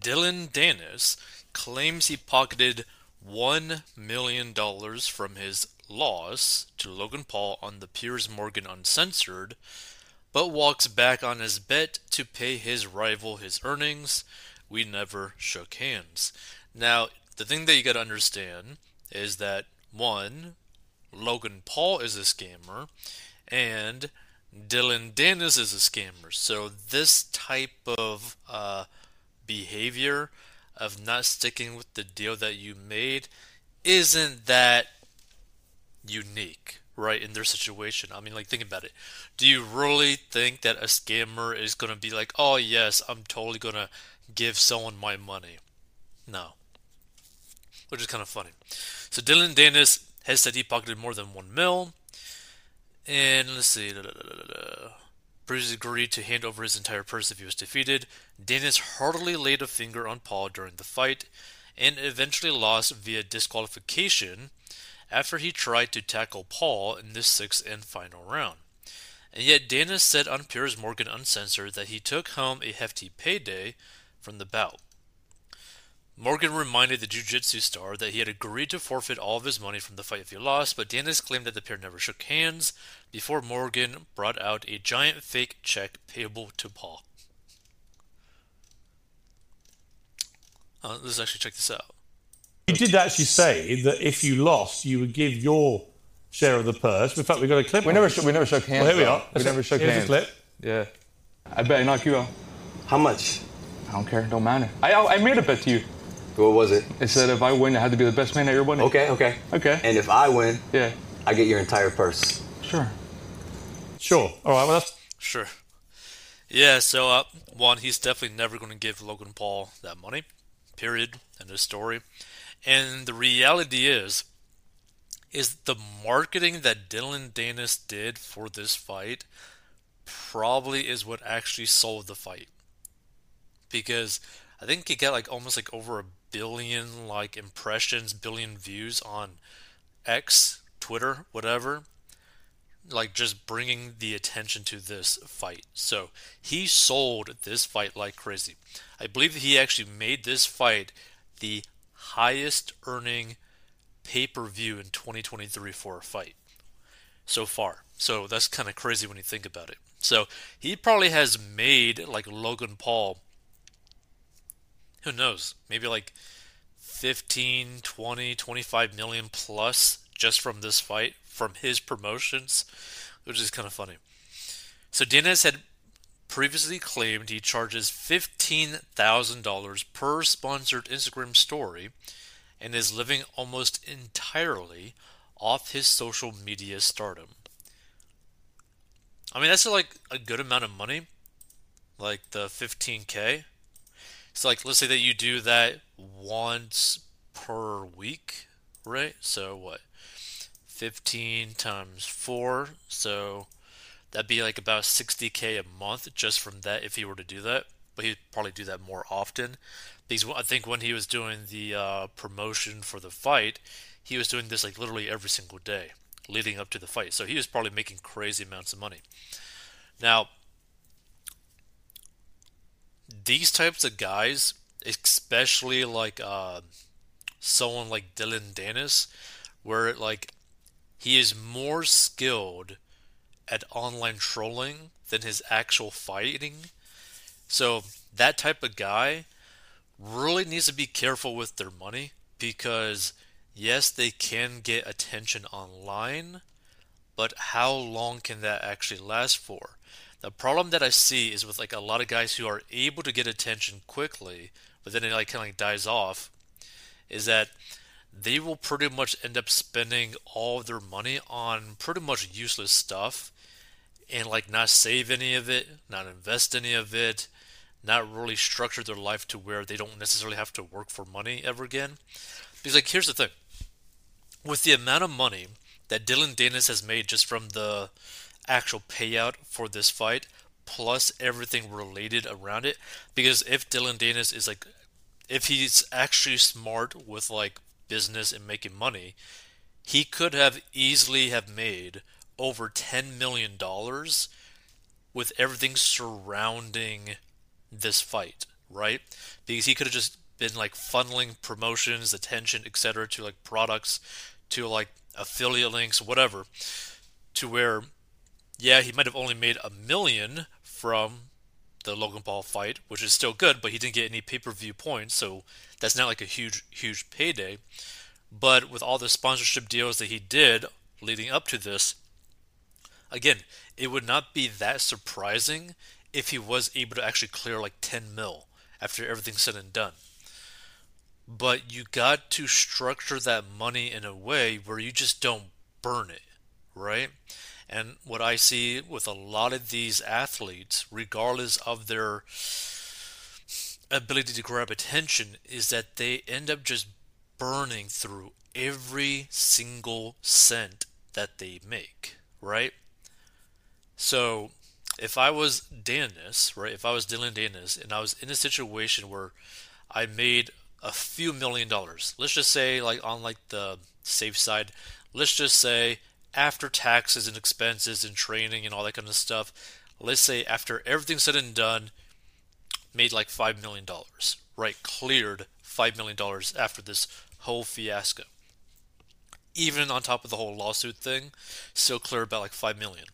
Dillon Danis claims he pocketed $1 million from his loss to Logan Paul on the Piers Morgan Uncensored, but walks back on his bet to pay his rival his earnings. We never shook hands. Now, the thing that you gotta understand is that one, Logan Paul is a scammer, and Dillon Danis is a scammer. So this type of uh, behavior of not sticking with the deal that you made isn't that unique, right, in their situation. I mean, like, think about it. Do you really think that a scammer is going to be like, oh, yes, I'm totally going to give someone my money? No. Which is kind of funny. So, Dillon Danis has said he pocketed more than one mil. And let's see. Da, da, da, Bruce agreed to hand over his entire purse if he was defeated. Danis heartily laid a finger on Paul during the fight and eventually lost via disqualification after he tried to tackle Paul in the sixth and final round. And yet Danis said on Piers Morgan Uncensored that he took home a hefty payday from the bout. Morgan reminded the jiu-jitsu star that he had agreed to forfeit all of his money from the fight if he lost, but Danis claimed that the pair never shook hands before Morgan brought out a giant fake check payable to Paul. Uh, let's actually check this out. You did actually say that if you lost, you would give your share of the purse. In fact, we got a clip. We never, sh- we never shook hands. Well, here we are. We That's never it. shook Here's hands. a clip. Yeah. I bet I knock you out. How much? I don't care. Don't matter. I, I I made a bet to you. What was it? It said if I win, I had to be the best man at your wedding. Okay, okay. Okay. And if I win, yeah. I get your entire purse. Sure. Sure. All right. Well, that's Sure. Yeah, so uh, one, he's definitely never going to give Logan Paul that money. Period. End of story. And the reality is, is the marketing that Dillon Danis did for this fight probably is what actually sold the fight. Because I think he got like almost like over a billion like impressions, billion views on X, Twitter, whatever like just bringing the attention to this fight. So he sold this fight like crazy. I believe he actually made this fight the highest earning pay per view in 2023 for a fight so far. So that's kind of crazy when you think about it. So he probably has made like Logan Paul. Who knows? Maybe like 15, 20, 25 million plus just from this fight, from his promotions, which is kind of funny. So Danis had previously claimed he charges $15,000 per sponsored Instagram story and is living almost entirely off his social media stardom. I mean, that's like a good amount of money, like the 15K. So, like, let's say that you do that once per week, right? So, what? 15 times 4. So, that'd be like about 60k a month just from that if he were to do that. But he'd probably do that more often. Because I think when he was doing the uh, promotion for the fight, he was doing this like literally every single day leading up to the fight. So he was probably making crazy amounts of money. Now, these types of guys, especially like uh, someone like Dillon Danis, where like he is more skilled at online trolling than his actual fighting. So that type of guy really needs to be careful with their money because yes, they can get attention online, but how long can that actually last for? The problem that I see is with like a lot of guys who are able to get attention quickly, but then it like kind of like dies off, is that they will pretty much end up spending all their money on pretty much useless stuff and like not save any of it, not invest any of it, not really structure their life to where they don't necessarily have to work for money ever again. Because like here's the thing. With the amount of money that Dillon Danis has made just from the actual payout for this fight, plus everything related around it, because if Dillon Danis is like if he's actually smart with like business and making money, he could have easily have made over 10 million dollars with everything surrounding this fight, right? Because he could have just been like funneling promotions, attention, etc. to like products, to like affiliate links, whatever, to where, yeah, he might have only made a million from the Logan Paul fight, which is still good, but he didn't get any pay per view points, so that's not like a huge, huge payday. But with all the sponsorship deals that he did leading up to this, again, it would not be that surprising if he was able to actually clear like 10 mil after everything's said and done. But you got to structure that money in a way where you just don't burn it, right? And what I see with a lot of these athletes, regardless of their ability to grab attention, is that they end up just burning through every single cent that they make, right? So if I was Danis, right, if I was Dillon Danis and I was in a situation where I made a few million dollars, let's just say like on like the safe side, let's just say after taxes and expenses and training and all that kind of stuff, let's say after everything's said and done, made like five million dollars, right? Cleared five million dollars after this whole fiasco. Even on top of the whole lawsuit thing, still clear about like 5 million.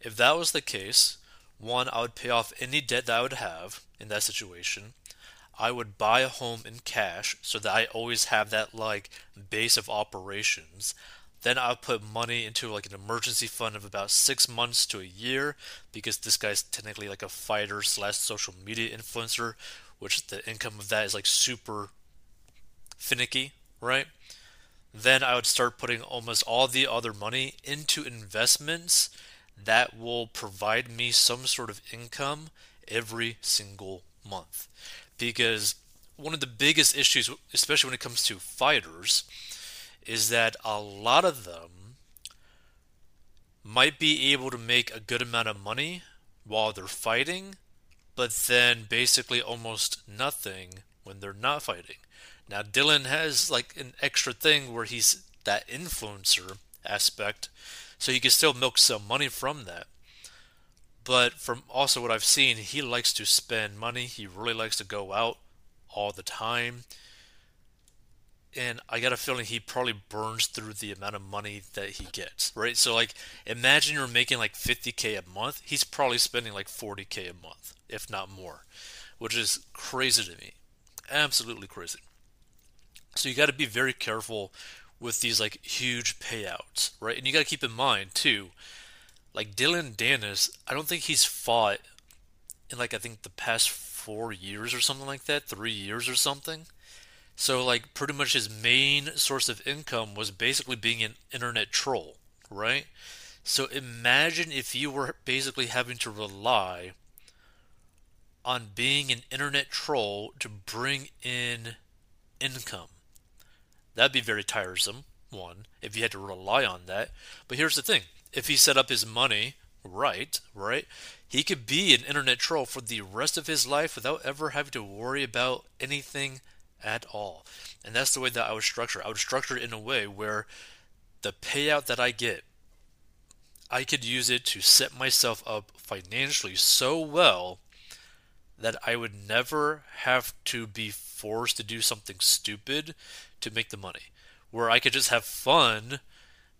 If that was the case, one, I would pay off any debt that I would have in that situation. I would buy a home in cash so that I always have that like base of operations. Then I'll put money into like an emergency fund of about six months to a year because this guy's technically like a fighter slash social media influencer, which the income of that is like super finicky, right? Then I would start putting almost all the other money into investments that will provide me some sort of income every single month. Because one of the biggest issues, especially when it comes to fighters, is that a lot of them might be able to make a good amount of money while they're fighting, but then basically almost nothing when they're not fighting. Now, Dillon has like an extra thing where he's that influencer aspect, so he can still milk some money from that. But from also what I've seen, he likes to spend money. He really likes to go out all the time and I got a feeling he probably burns through the amount of money that he gets, right? So like imagine you're making like 50k a month, he's probably spending like 40k a month, if not more, which is crazy to me. Absolutely crazy. So you got to be very careful with these like huge payouts, right? And you got to keep in mind too, like Dillon Danis, I don't think he's fought in like I think the past 4 years or something like that, 3 years or something. So, like, pretty much his main source of income was basically being an internet troll, right? So, imagine if you were basically having to rely on being an internet troll to bring in income. That'd be very tiresome, one, if you had to rely on that. But here's the thing if he set up his money right, right, he could be an internet troll for the rest of his life without ever having to worry about anything at all. And that's the way that I would structure. I would structure it in a way where the payout that I get, I could use it to set myself up financially so well that I would never have to be forced to do something stupid to make the money. Where I could just have fun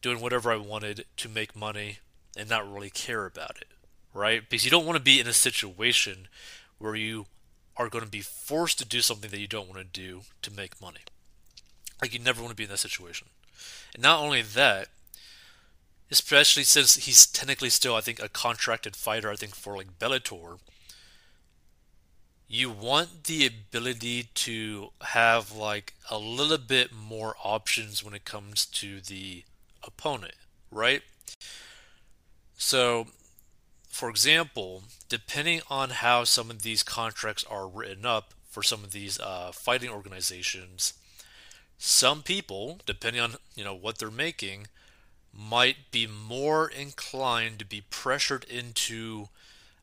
doing whatever I wanted to make money and not really care about it, right? Because you don't want to be in a situation where you are going to be forced to do something that you don't want to do to make money. Like you never want to be in that situation. And not only that, especially since he's technically still, I think, a contracted fighter, I think, for like Bellator, you want the ability to have like a little bit more options when it comes to the opponent, right? So for example, depending on how some of these contracts are written up for some of these uh, fighting organizations, some people, depending on you know what they're making, might be more inclined to be pressured into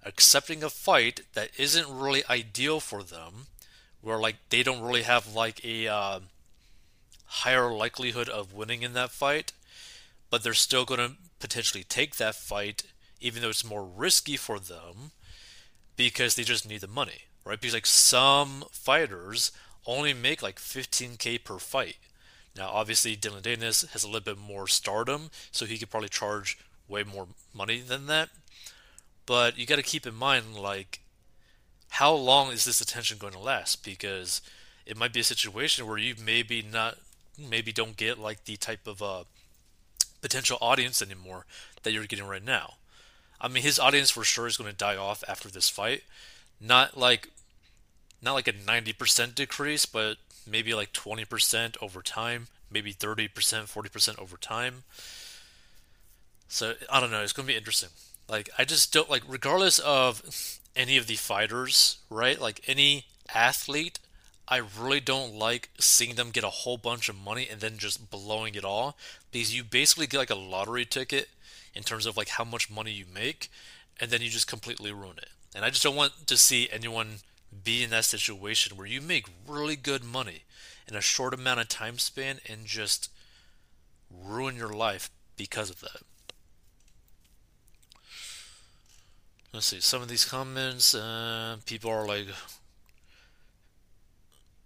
accepting a fight that isn't really ideal for them, where like they don't really have like a uh, higher likelihood of winning in that fight, but they're still going to potentially take that fight even though it's more risky for them because they just need the money, right? Because like some fighters only make like 15k per fight. Now, obviously, Dillon Danis has a little bit more stardom, so he could probably charge way more money than that. But you got to keep in mind, like, how long is this attention going to last? Because it might be a situation where you maybe not, maybe don't get like the type of uh, potential audience anymore that you're getting right now. I mean, his audience for sure is going to die off after this fight. Not like, not like a 90% decrease, but maybe like 20% over time, maybe 30%, 40% over time. So I don't know. It's going to be interesting. Like I just don't like, regardless of any of the fighters, right? Like any athlete, I really don't like seeing them get a whole bunch of money and then just blowing it all because you basically get like a lottery ticket in terms of like how much money you make and then you just completely ruin it. And I just don't want to see anyone be in that situation where you make really good money in a short amount of time span and just ruin your life because of that. Let's see, some of these comments, uh, people are like,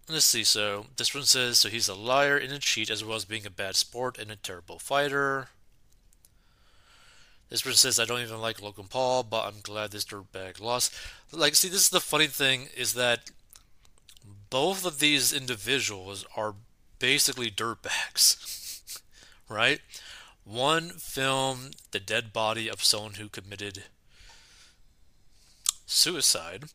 let's see, so this one says, so he's a liar and a cheat as well as being a bad sport and a terrible fighter. This one says, I don't even like Logan Paul, but I'm glad this dirtbag lost. Like, see, this is the funny thing is that both of these individuals are basically dirtbags, right? One filmed the dead body of someone who committed suicide.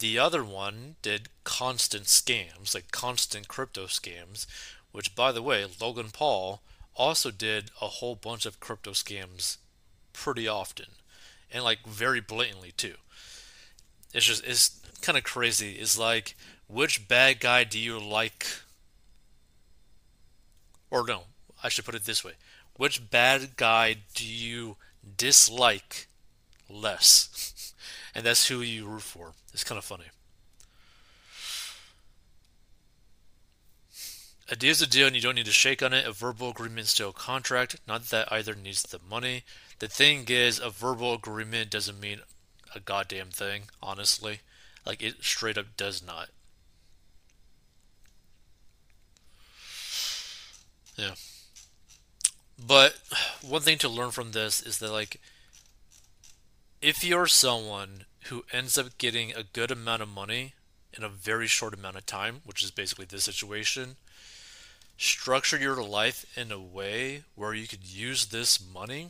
The other one did constant scams, like constant crypto scams, which, by the way, Logan Paul also did a whole bunch of crypto scams pretty often and like very blatantly too. It's just it's kind of crazy. It's like which bad guy do you like or no, I should put it this way. Which bad guy do you dislike less? and that's who you root for. It's kind of funny. A deal is a deal and you don't need to shake on it. A verbal agreement is still a contract. Not that either needs the money. The thing is, a verbal agreement doesn't mean a goddamn thing, honestly. Like, it straight up does not. Yeah. But one thing to learn from this is that, like, if you're someone who ends up getting a good amount of money in a very short amount of time, which is basically this situation, structure your life in a way where you could use this money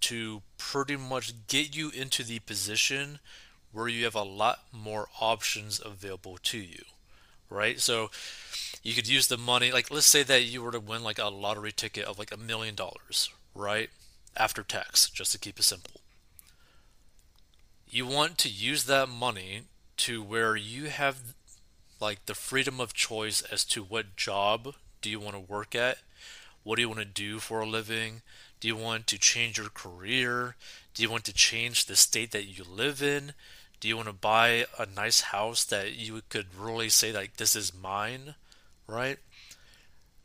to pretty much get you into the position where you have a lot more options available to you right? So you could use the money like let's say that you were to win like a lottery ticket of like a million dollars right? After tax just to keep it simple you want to use that money to where you have like the freedom of choice as to what job do you want to work at? What do you want to do for a living? Do you want to change your career? Do you want to change the state that you live in? Do you want to buy a nice house that you could really say like this is mine right?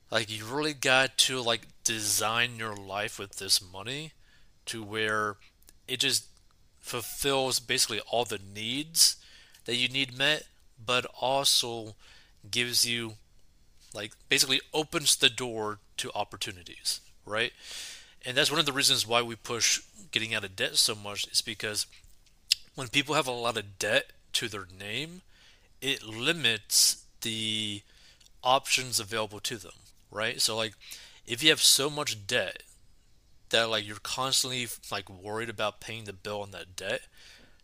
Like you really got to like design your life with this money to where it just fulfills basically all the needs that you need met but also gives you like basically opens the door to opportunities, right? And that's one of the reasons why we push getting out of debt so much is because when people have a lot of debt to their name, it limits the options available to them, right? So like if you have so much debt that like you're constantly like worried about paying the bill on that debt,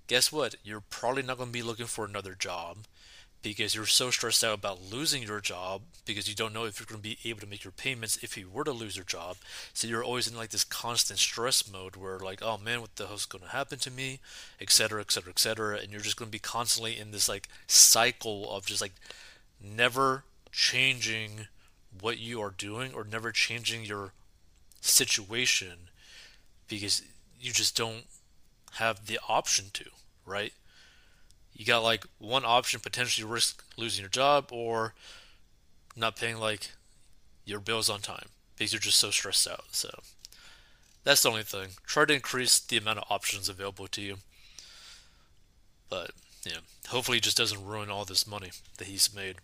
guess what? You're probably not going to be looking for another job because you're so stressed out about losing your job because you don't know if you're going to be able to make your payments if you were to lose your job. So you're always in like this constant stress mode where like, oh man, what the hell's going to happen to me, etc., etc., etc. And you're just going to be constantly in this like cycle of just like never changing what you are doing or never changing your situation because you just don't have the option to, right? You got like one option potentially risk losing your job or not paying like your bills on time because you're just so stressed out. So that's the only thing. Try to increase the amount of options available to you. But Yeah. Hopefully, he just doesn't ruin all this money that he's made.